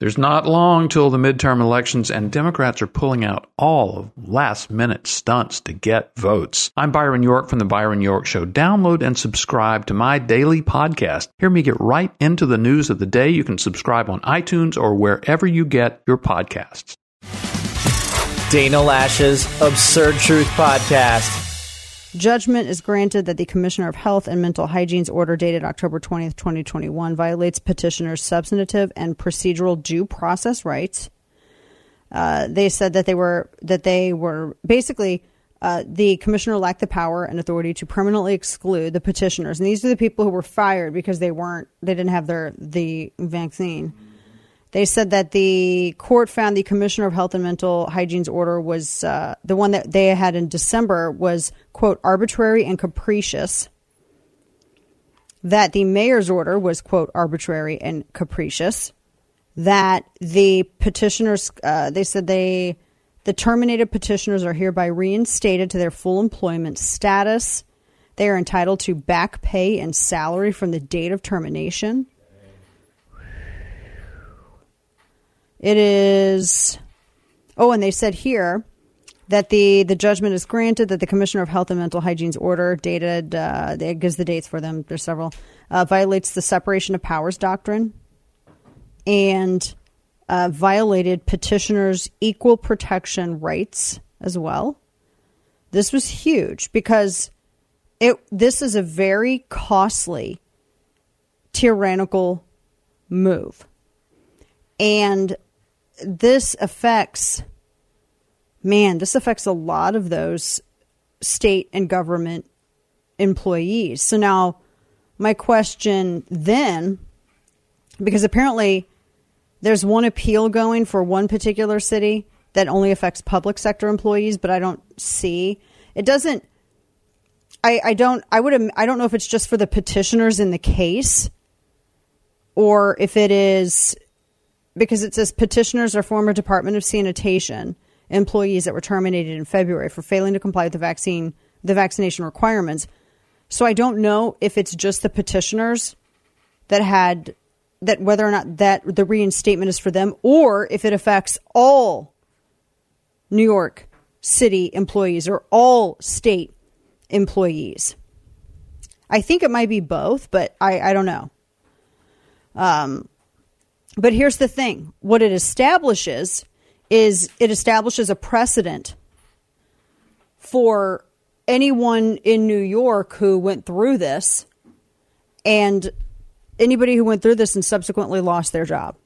There's not long till the midterm elections, and Democrats are pulling out all of last minute stunts to get votes. I'm Byron York from The Byron York Show. Download and subscribe to my daily podcast. Hear me get right into the news of the day. You can subscribe on iTunes or wherever you get your podcasts. Dana Loesch's Absurd Truth Podcast. Judgment is granted that the Commissioner of Health and Mental Hygiene's order dated October 20th, 2021 violates petitioners' substantive and procedural due process rights. Uh, they said that they were that they were basically uh, the commissioner lacked the power and authority to permanently exclude the petitioners, and these are the people who were fired because they weren't they didn't have their the vaccine. They said that the court found the Commissioner of Health and Mental Hygiene's order was uh, the one that they had in December was, quote, arbitrary and capricious. That the mayor's order was, quote, arbitrary and capricious. That the petitioners, uh, they said they, the terminated petitioners are hereby reinstated to their full employment status. They are entitled to back pay and salary from the date of termination. It is. Oh, and they said here that the the judgment is granted that the Commissioner of Health and Mental Hygiene's order, dated, uh, it gives the dates for them. There's several, uh, violates the separation of powers doctrine, and uh, violated petitioners' equal protection rights as well. This was huge because it. This is a very costly, tyrannical move, and this affects, man, this affects a lot of those state and government employees. So now, my question then, because apparently there's one appeal going for one particular city that only affects public sector employees, but I don't see it doesn't. I, I don't I would I don't know if it's just for the petitioners in the case or if it is because it says petitioners are former Department of Sanitation employees that were terminated in February for failing to comply with the vaccine the vaccination requirements. So I don't know if it's just the petitioners that had that whether or not that the reinstatement is for them or if it affects all New York City employees or all state employees. I think it might be both, but I, I don't know. Um, but here's the thing what it establishes is it establishes a precedent for anyone in New York who went through this and anybody who went through this and subsequently lost their job.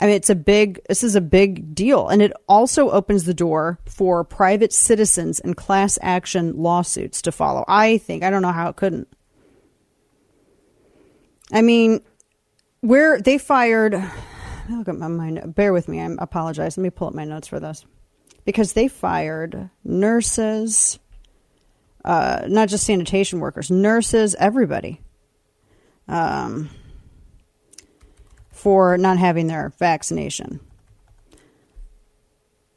I mean, it's a big, this is a big deal. And it also opens the door for private citizens and class action lawsuits to follow. I think, I don't know how it couldn't. I mean, where they fired, look at my mind. Bear with me. I apologize. Let me pull up my notes for this because they fired nurses, uh, not just sanitation workers, nurses, everybody, um, for not having their vaccination.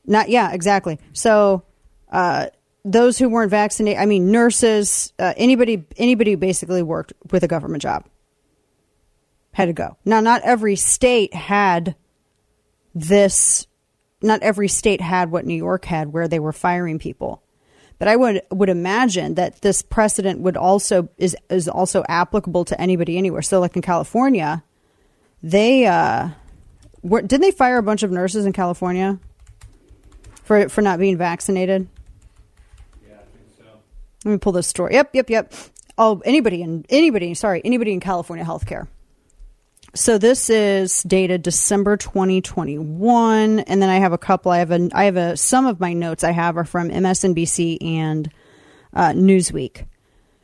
Not yeah, exactly. So. Uh, those who weren't vaccinated, I mean, nurses, uh, anybody, anybody who basically worked with a government job had to go. Now, not every state had this, not every state had what New York had where they were firing people. But I would would imagine that this precedent would also is is also applicable to anybody anywhere. So, like in California, they uh, were, didn't they fire a bunch of nurses in California for for not being vaccinated? Yeah, I think so. Let me pull this story. Yep, yep, yep. Oh, anybody in anybody, sorry, anybody in California healthcare. So this is dated December 2021, and then I have a couple. I have a I have a some of my notes I have are from MSNBC and uh, Newsweek.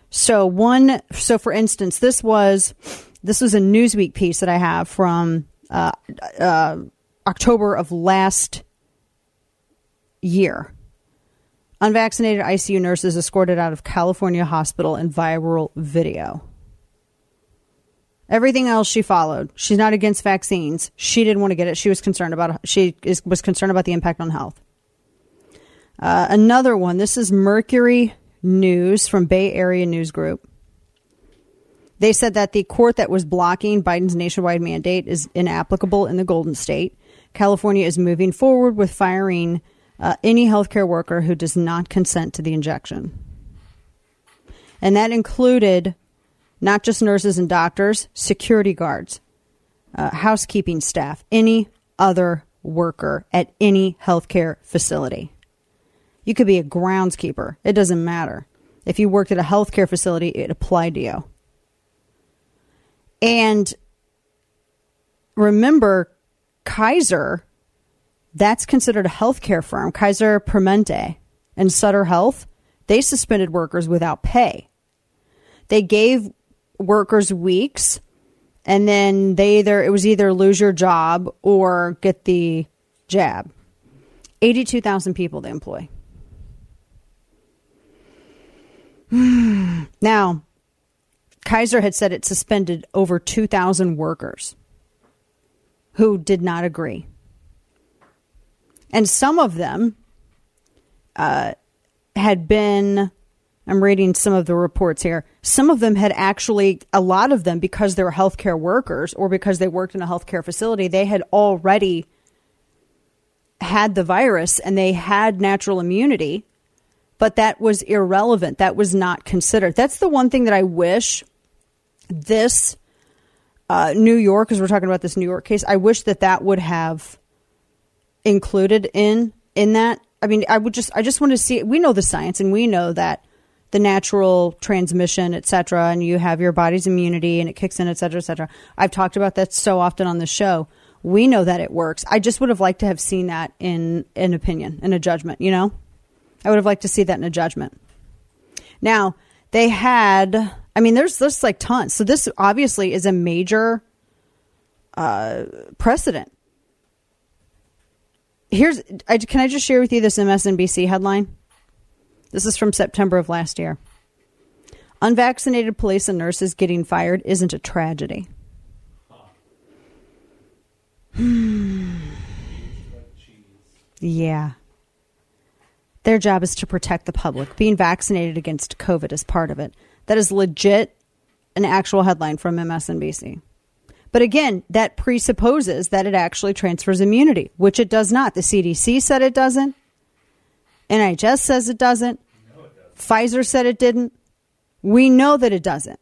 So one, so for instance, this was this was a Newsweek piece that I have from uh, uh, October of last year. Unvaccinated ICU nurses escorted out of California hospital in viral video. Everything else she followed. She's not against vaccines. She didn't want to get it. She was concerned about she is, was concerned about the impact on health. Uh, another one. This is Mercury News from Bay Area News Group. They said that the court that was blocking Biden's nationwide mandate is inapplicable in the Golden State. California is moving forward with firing uh, any healthcare worker who does not consent to the injection. And that included not just nurses and doctors, security guards, uh, housekeeping staff, any other worker at any healthcare facility. You could be a groundskeeper, it doesn't matter. If you worked at a healthcare facility, it applied to you. And remember, Kaiser, that's considered a healthcare firm. Kaiser Permanente and Sutter Health, they suspended workers without pay. They gave workers weeks and then they either it was either lose your job or get the jab. 82,000 people they employ. now, Kaiser had said it suspended over 2,000 workers who did not agree. And some of them uh, had been, I'm reading some of the reports here, some of them had actually, a lot of them, because they were healthcare workers or because they worked in a healthcare facility, they had already had the virus and they had natural immunity, but that was irrelevant. That was not considered. That's the one thing that I wish this uh, New York, because we're talking about this New York case, I wish that that would have included in in that. I mean, I would just I just want to see. We know the science, and we know that the natural transmission, et cetera, and you have your body's immunity, and it kicks in, et cetera, et cetera. I've talked about that so often on the show. We know that it works. I just would have liked to have seen that in an opinion, in a judgment. You know, I would have liked to see that in a judgment. Now they had I mean, there's there's like tons. So this obviously is a major uh, precedent. Here's I, can I just share with you this MSNBC headline? This is from September of last year. Unvaccinated police and nurses getting fired isn't a tragedy. Hmm. yeah. Their job is to protect the public. Being vaccinated against COVID is part of it. That is legit an actual headline from MSNBC. But again, that presupposes that it actually transfers immunity, which it does not. The CDC said it doesn't. NHS says it doesn't. Pfizer said it didn't. We know that it doesn't.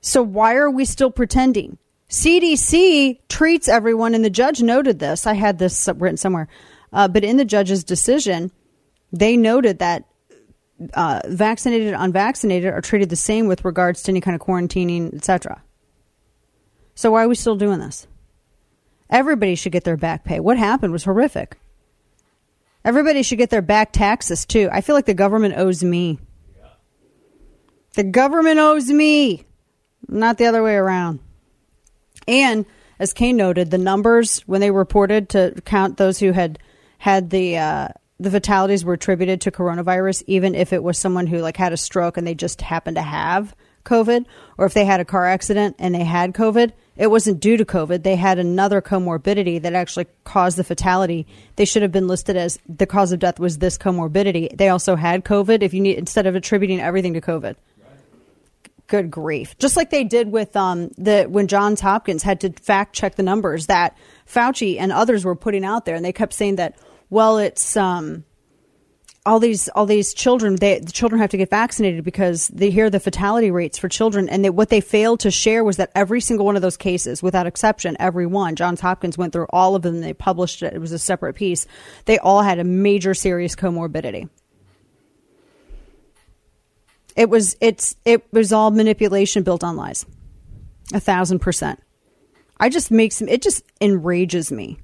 So why are we still pretending? CDC treats everyone, and the judge noted this. I had this written somewhere. Uh, but in the judge's decision, they noted that uh, vaccinated and unvaccinated are treated the same with regards to any kind of quarantining, etc. So why are we still doing this? Everybody should get their back pay. What happened was horrific. Everybody should get their back taxes too. I feel like the government owes me. The government owes me, not the other way around. And as Kane noted, the numbers when they reported to count those who had had the uh, the fatalities were attributed to coronavirus, even if it was someone who like had a stroke and they just happened to have COVID, or if they had a car accident and they had COVID, it wasn't due to COVID. They had another comorbidity that actually caused the fatality. They should have been listed as the cause of death was this comorbidity. They also had COVID. If you need instead of attributing everything to COVID. Good grief! Just like they did with um, the when Johns Hopkins had to fact check the numbers that Fauci and others were putting out there, and they kept saying that well, it's um, all these all these children. They, the children have to get vaccinated because they hear the fatality rates for children, and they, what they failed to share was that every single one of those cases, without exception, every one, Johns Hopkins went through all of them. They published it. It was a separate piece. They all had a major serious comorbidity. It was it's it was all manipulation built on lies, a thousand percent. I just makes it just enrages me,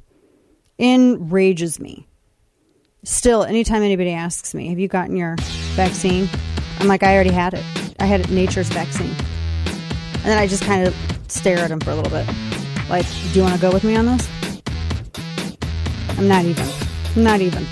enrages me still, anytime anybody asks me, "Have you gotten your vaccine?" I'm like, "I already had it. I had it, nature's vaccine." And then I just kind of stare at them for a little bit, like, "Do you want to go with me on this?" I'm not even. I'm not even.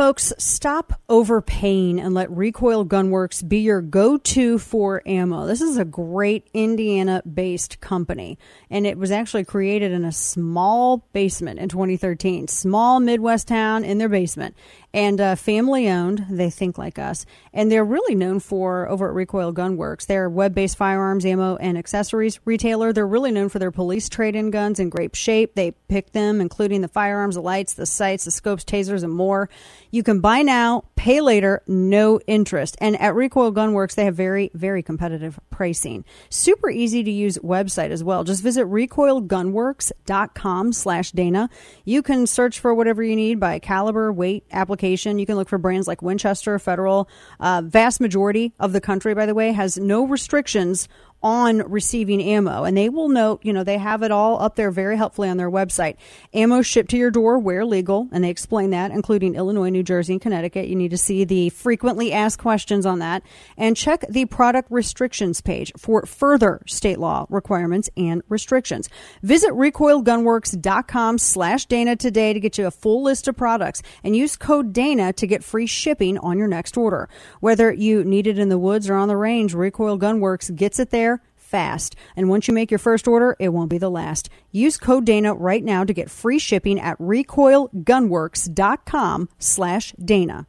Folks, stop overpaying and let Recoil Gunworks be your go to for ammo. This is a great Indiana based company, and it was actually created in a small basement in 2013. Small Midwest town in their basement and uh, family owned. They think like us, and they're really known for over at Recoil Gunworks. They're web-based firearms, ammo, and accessories retailer. They're really known for their police trade-in guns in great shape. They pick them, including the firearms, the lights, the sights, the scopes, tasers, and more. You can buy now, pay later, no interest. And at Recoil Gunworks, they have very, very competitive pricing. Super easy to use website as well. Just visit recoilgunworks.com slash Dana. You can search for whatever you need by caliber, weight, application. You can look for brands like Winchester, Federal. Uh, vast majority of the country, by the way, has no restrictions on receiving ammo. And they will note, you know, they have it all up there very helpfully on their website. Ammo shipped to your door where legal, and they explain that, including Illinois, New Jersey, and Connecticut. You need to see the frequently asked questions on that and check the product restrictions page for further state law requirements and restrictions. Visit recoilgunworks.com slash Dana today to get you a full list of products and use code Dana to get free shipping on your next order. Whether you need it in the woods or on the range, Recoil Gunworks gets it there fast. And once you make your first order, it won't be the last. Use code Dana right now to get free shipping at recoilgunworks.com slash Dana.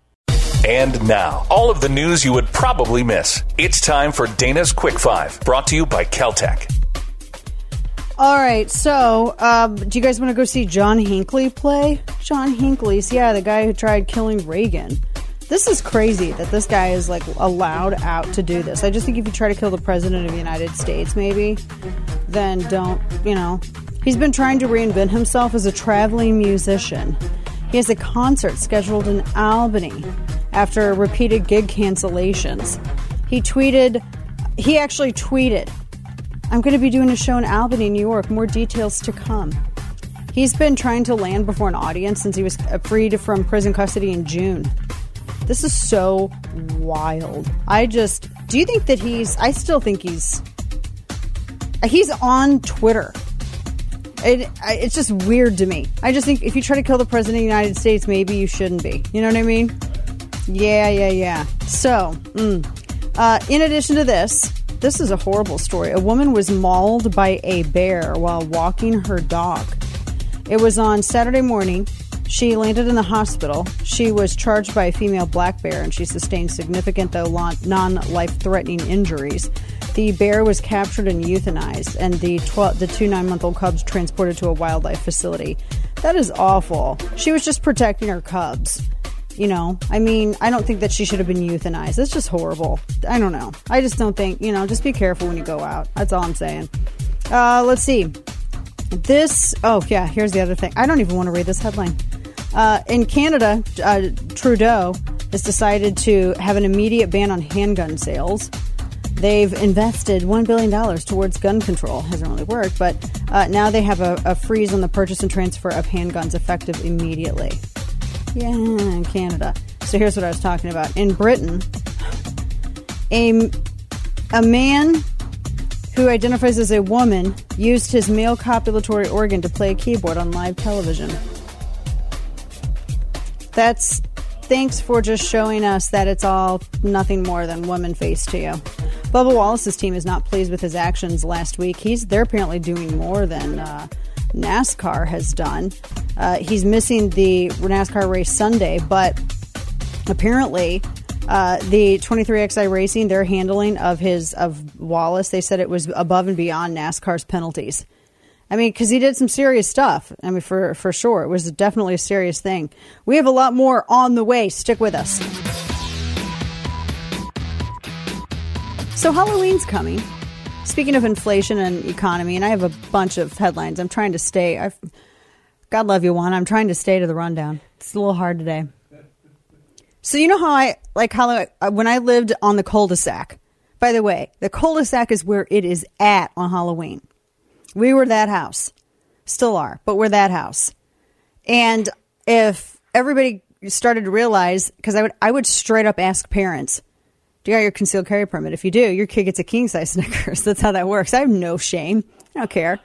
And now, all of the news you would probably miss. It's time for Dana's Quick Five, brought to you by Keltec. All right, so um, do you guys want to go see John Hinckley play? John Hinckley's, yeah, the guy who tried killing Reagan. This is crazy that this guy is like allowed out to do this. I just think if you try to kill the president of the United States, maybe, then don't, you know. He's been trying to reinvent himself as a traveling musician. He has a concert scheduled in Albany after repeated gig cancellations. He tweeted, he actually tweeted, I'm going to be doing a show in Albany, New York. More details to come. He's been trying to land before an audience since he was freed from prison custody in June. This is so wild. I just do you think that he's I still think he's he's on Twitter. It, it's just weird to me. I just think if you try to kill the president of the United States, maybe you shouldn't be. You know what I mean? Yeah, yeah, yeah. So, mm. uh, in addition to this, this is a horrible story. A woman was mauled by a bear while walking her dog. It was on Saturday morning she landed in the hospital. She was charged by a female black bear and she sustained significant, though non life threatening injuries. The bear was captured and euthanized, and the, tw- the two nine month old cubs transported to a wildlife facility. That is awful. She was just protecting her cubs. You know, I mean, I don't think that she should have been euthanized. That's just horrible. I don't know. I just don't think, you know, just be careful when you go out. That's all I'm saying. Uh, let's see. This, oh, yeah, here's the other thing. I don't even want to read this headline. Uh, in Canada, uh, Trudeau has decided to have an immediate ban on handgun sales. They've invested $1 billion towards gun control. Hasn't really worked, but uh, now they have a, a, freeze on the purchase and transfer of handguns effective immediately. Yeah, in Canada. So here's what I was talking about. In Britain, a, a man who identifies as a woman used his male copulatory organ to play a keyboard on live television. That's thanks for just showing us that it's all nothing more than woman face to you. Bubba Wallace's team is not pleased with his actions last week. He's they're apparently doing more than uh, NASCAR has done. Uh, he's missing the NASCAR race Sunday, but apparently uh, the 23XI Racing, their handling of his of Wallace, they said it was above and beyond NASCAR's penalties. I mean, because he did some serious stuff. I mean, for for sure, it was definitely a serious thing. We have a lot more on the way. Stick with us. So Halloween's coming. Speaking of inflation and economy, and I have a bunch of headlines. I'm trying to stay. I've, God love you, Juan. I'm trying to stay to the rundown. It's a little hard today. So you know how I like how uh, when I lived on the cul-de-sac. By the way, the cul-de-sac is where it is at on Halloween. We were that house. Still are, but we're that house. And if everybody started to realize, because I would, I would straight up ask parents, do you got your concealed carry permit? If you do, your kid gets a king size Snickers. That's how that works. I have no shame. I don't care.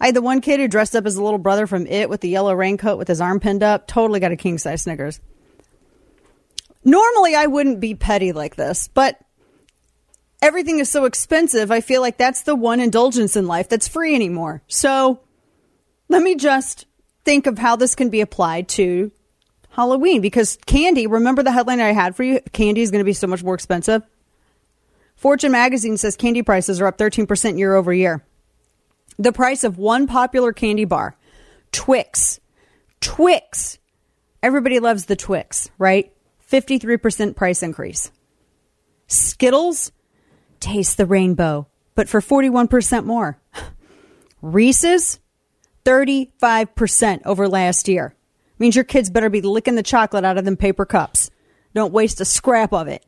I had the one kid who dressed up as a little brother from It with the yellow raincoat with his arm pinned up. Totally got a king size Snickers. Normally, I wouldn't be petty like this, but everything is so expensive. I feel like that's the one indulgence in life that's free anymore. So let me just think of how this can be applied to Halloween because candy, remember the headline I had for you? Candy is going to be so much more expensive. Fortune magazine says candy prices are up 13% year over year. The price of one popular candy bar, Twix, Twix, everybody loves the Twix, right? 53% price increase. Skittles, taste the rainbow, but for 41% more. Reese's, 35% over last year. Means your kids better be licking the chocolate out of them paper cups. Don't waste a scrap of it.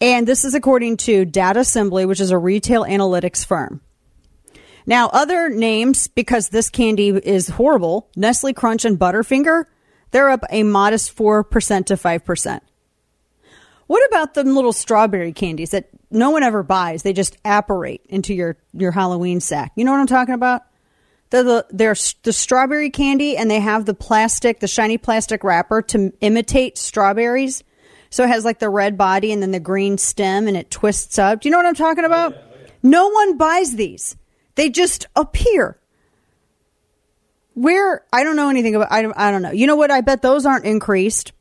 And this is according to Datasembly, which is a retail analytics firm. Now, other names, because this candy is horrible, Nestle Crunch and Butterfinger, they're up a modest 4% to 5%. What about the little strawberry candies that no one ever buys? They just apparate into your, your Halloween sack. You know what I'm talking about? They're the, they're the strawberry candy and they have the plastic, the shiny plastic wrapper to imitate strawberries. So it has like the red body and then the green stem and it twists up. Do you know what I'm talking about? Oh, yeah, oh, yeah. No one buys these. They just appear. Where I don't know anything about I don't, I don't know. You know what? I bet those aren't increased.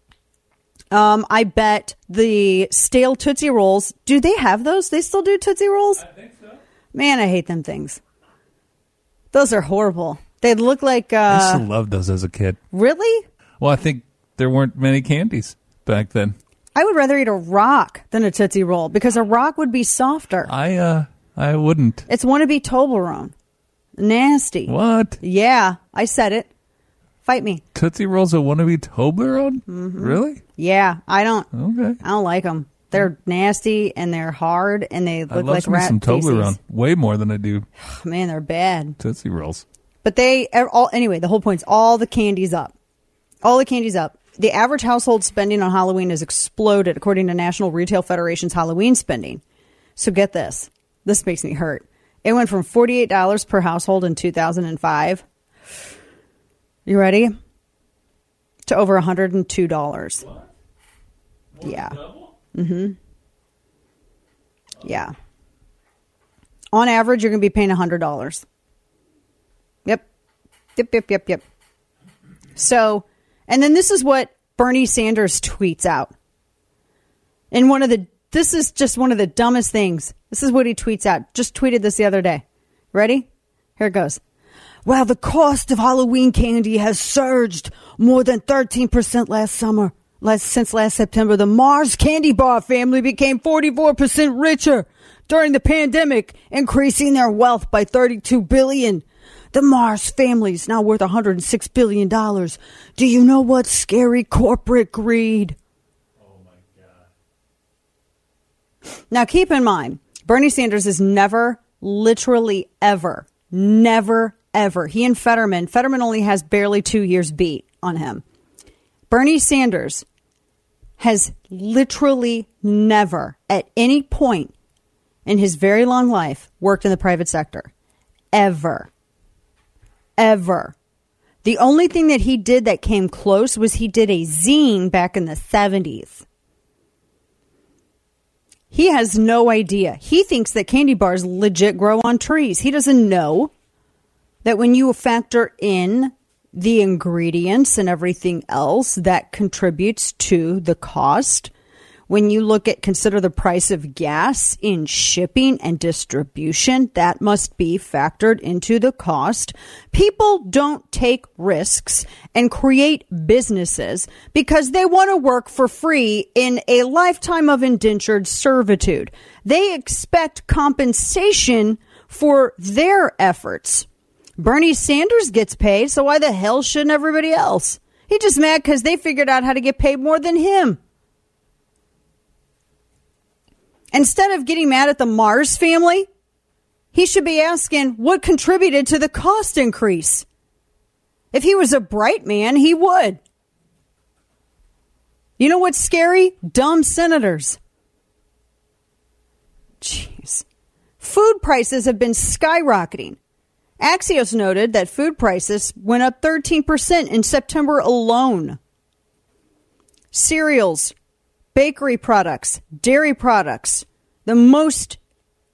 Um, I bet the stale Tootsie Rolls. Do they have those? They still do Tootsie Rolls? I think so. Man, I hate them things. Those are horrible. They look like. Uh, I used to love those as a kid. Really? Well, I think there weren't many candies back then. I would rather eat a rock than a Tootsie Roll because a rock would be softer. I uh, I wouldn't. It's wannabe Toblerone. Nasty. What? Yeah, I said it. Fight me. Tootsie Rolls a wannabe Toblerone? Mm-hmm. Really? Yeah, I don't. Okay. I don't like them. They're nasty and they're hard and they look I love like some, rat some Toblerone feces. way more than I do Man, they're bad. Tootsie Rolls. But they all anyway. The whole point's all the candy's up. All the candy's up. The average household spending on Halloween has exploded, according to National Retail Federation's Halloween spending. So get this. This makes me hurt. It went from $48 per household in 2005. You ready? To over $102. What? Yeah. Mm-hmm. Yeah. On average, you're going to be paying $100. Yep. Yep, yep, yep, yep. So, and then this is what Bernie Sanders tweets out. In one of the, this is just one of the dumbest things. This is what he tweets out. Just tweeted this the other day. Ready? Here it goes. While the cost of Halloween candy has surged more than 13% last summer, last, since last September, the Mars Candy Bar family became 44% richer during the pandemic, increasing their wealth by 32 billion. The Mars family is now worth 106 billion dollars. Do you know what scary corporate greed? Oh my god. Now keep in mind, Bernie Sanders is never, literally ever, never, ever. He and Fetterman, Fetterman only has barely two years beat on him. Bernie Sanders has literally never, at any point in his very long life, worked in the private sector. Ever. Ever. The only thing that he did that came close was he did a zine back in the 70s. He has no idea. He thinks that candy bars legit grow on trees. He doesn't know that when you factor in the ingredients and everything else that contributes to the cost, when you look at consider the price of gas in shipping and distribution, that must be factored into the cost. People don't take risks and create businesses because they want to work for free in a lifetime of indentured servitude. They expect compensation for their efforts. Bernie Sanders gets paid, so why the hell shouldn't everybody else? He just mad because they figured out how to get paid more than him. Instead of getting mad at the Mars family, he should be asking what contributed to the cost increase. If he was a bright man, he would. You know what's scary? Dumb senators. Jeez. Food prices have been skyrocketing. Axios noted that food prices went up 13% in September alone. Cereals, bakery products, dairy products, the most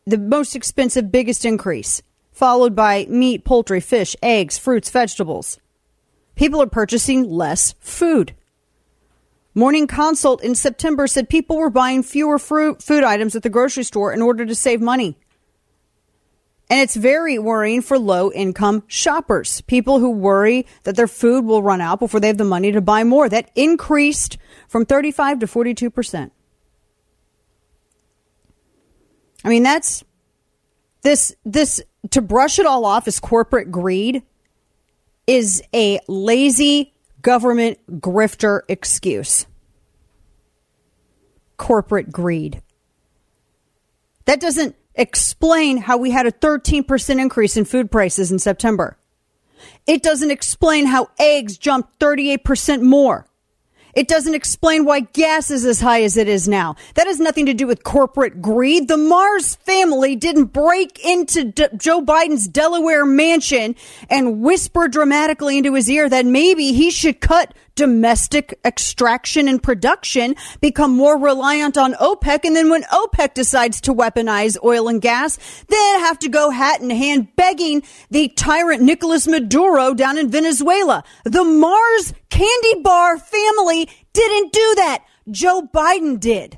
the most expensive biggest increase, followed by meat, poultry, fish, eggs, fruits, vegetables. People are purchasing less food. Morning Consult in September said people were buying fewer fruit, food items at the grocery store in order to save money. And it's very worrying for low income shoppers, people who worry that their food will run out before they have the money to buy more. That increased from 35 to 42%. I mean, that's this, this, to brush it all off as corporate greed is a lazy government grifter excuse. Corporate greed. That doesn't explain how we had a 13% increase in food prices in September. It doesn't explain how eggs jumped 38% more. It doesn't explain why gas is as high as it is now. That has nothing to do with corporate greed. The Mars family didn't break into D- Joe Biden's Delaware mansion and whisper dramatically into his ear that maybe he should cut domestic extraction and production, become more reliant on OPEC, and then when OPEC decides to weaponize oil and gas, then have to go hat in hand begging the tyrant Nicolas Maduro down in Venezuela. The Mars candy bar family didn't do that. Joe Biden did.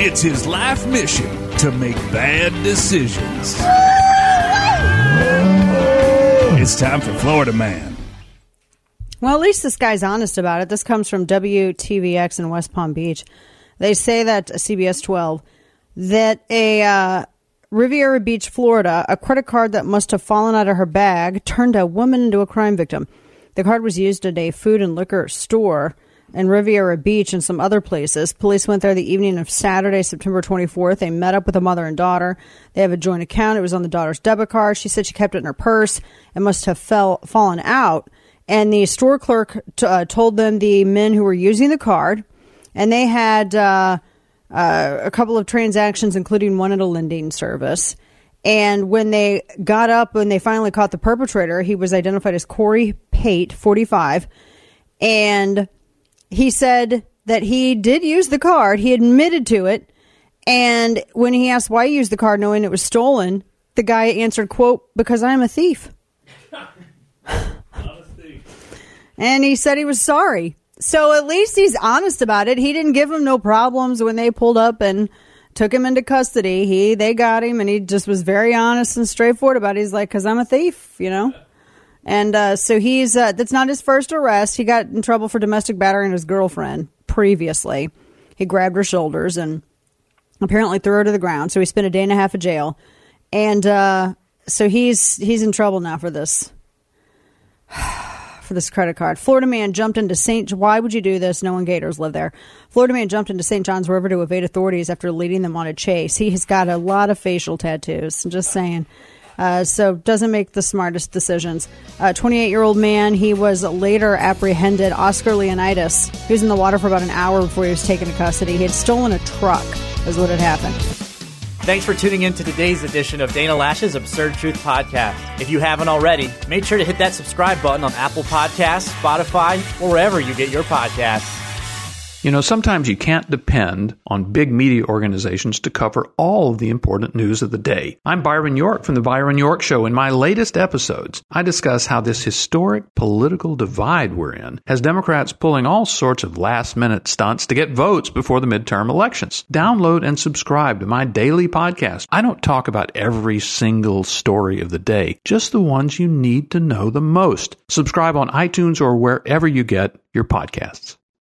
It's his life mission to make bad decisions. It's time for Florida Man. Well, at least this guy's honest about it. This comes from WTVX in West Palm Beach. They say that uh, CBS 12 that a uh, Riviera Beach, Florida, a credit card that must have fallen out of her bag turned a woman into a crime victim. The card was used at a food and liquor store in Riviera Beach and some other places. Police went there the evening of Saturday, September 24th. They met up with a mother and daughter. They have a joint account. It was on the daughter's debit card. She said she kept it in her purse and must have fell fallen out. And the store clerk t- uh, told them the men who were using the card, and they had uh, uh, a couple of transactions, including one at a lending service. And when they got up, when they finally caught the perpetrator, he was identified as Corey Pate, 45. And he said that he did use the card. He admitted to it. And when he asked why he used the card knowing it was stolen, the guy answered, quote, because I'm a thief. and he said he was sorry. So at least he's honest about it. He didn't give him no problems when they pulled up and took him into custody. He they got him and he just was very honest and straightforward about it. He's like, cause I'm a thief, you know? And uh, so he's uh, that's not his first arrest. He got in trouble for domestic battery on his girlfriend previously. He grabbed her shoulders and apparently threw her to the ground. So he spent a day and a half in jail, and uh, so he's he's in trouble now for this for this credit card. Florida man jumped into St. Why would you do this? No one Gators live there. Florida man jumped into St. John's River to evade authorities after leading them on a chase. He has got a lot of facial tattoos. I'm just saying. Uh, so doesn't make the smartest decisions. 28 year old man, he was later apprehended. Oscar Leonidas, he was in the water for about an hour before he was taken to custody. He had stolen a truck, is what had happened. Thanks for tuning in to today's edition of Dana Loesch's Absurd Truth Podcast. If you haven't already, make sure to hit that subscribe button on Apple Podcasts, Spotify, or wherever you get your podcasts. You know, sometimes you can't depend on big media organizations to cover all of the important news of the day. I'm Byron York from The Byron York Show. In my latest episodes, I discuss how this historic political divide we're in has Democrats pulling all sorts of last minute stunts to get votes before the midterm elections. Download and subscribe to my daily podcast. I don't talk about every single story of the day, just the ones you need to know the most. Subscribe on iTunes or wherever you get your podcasts.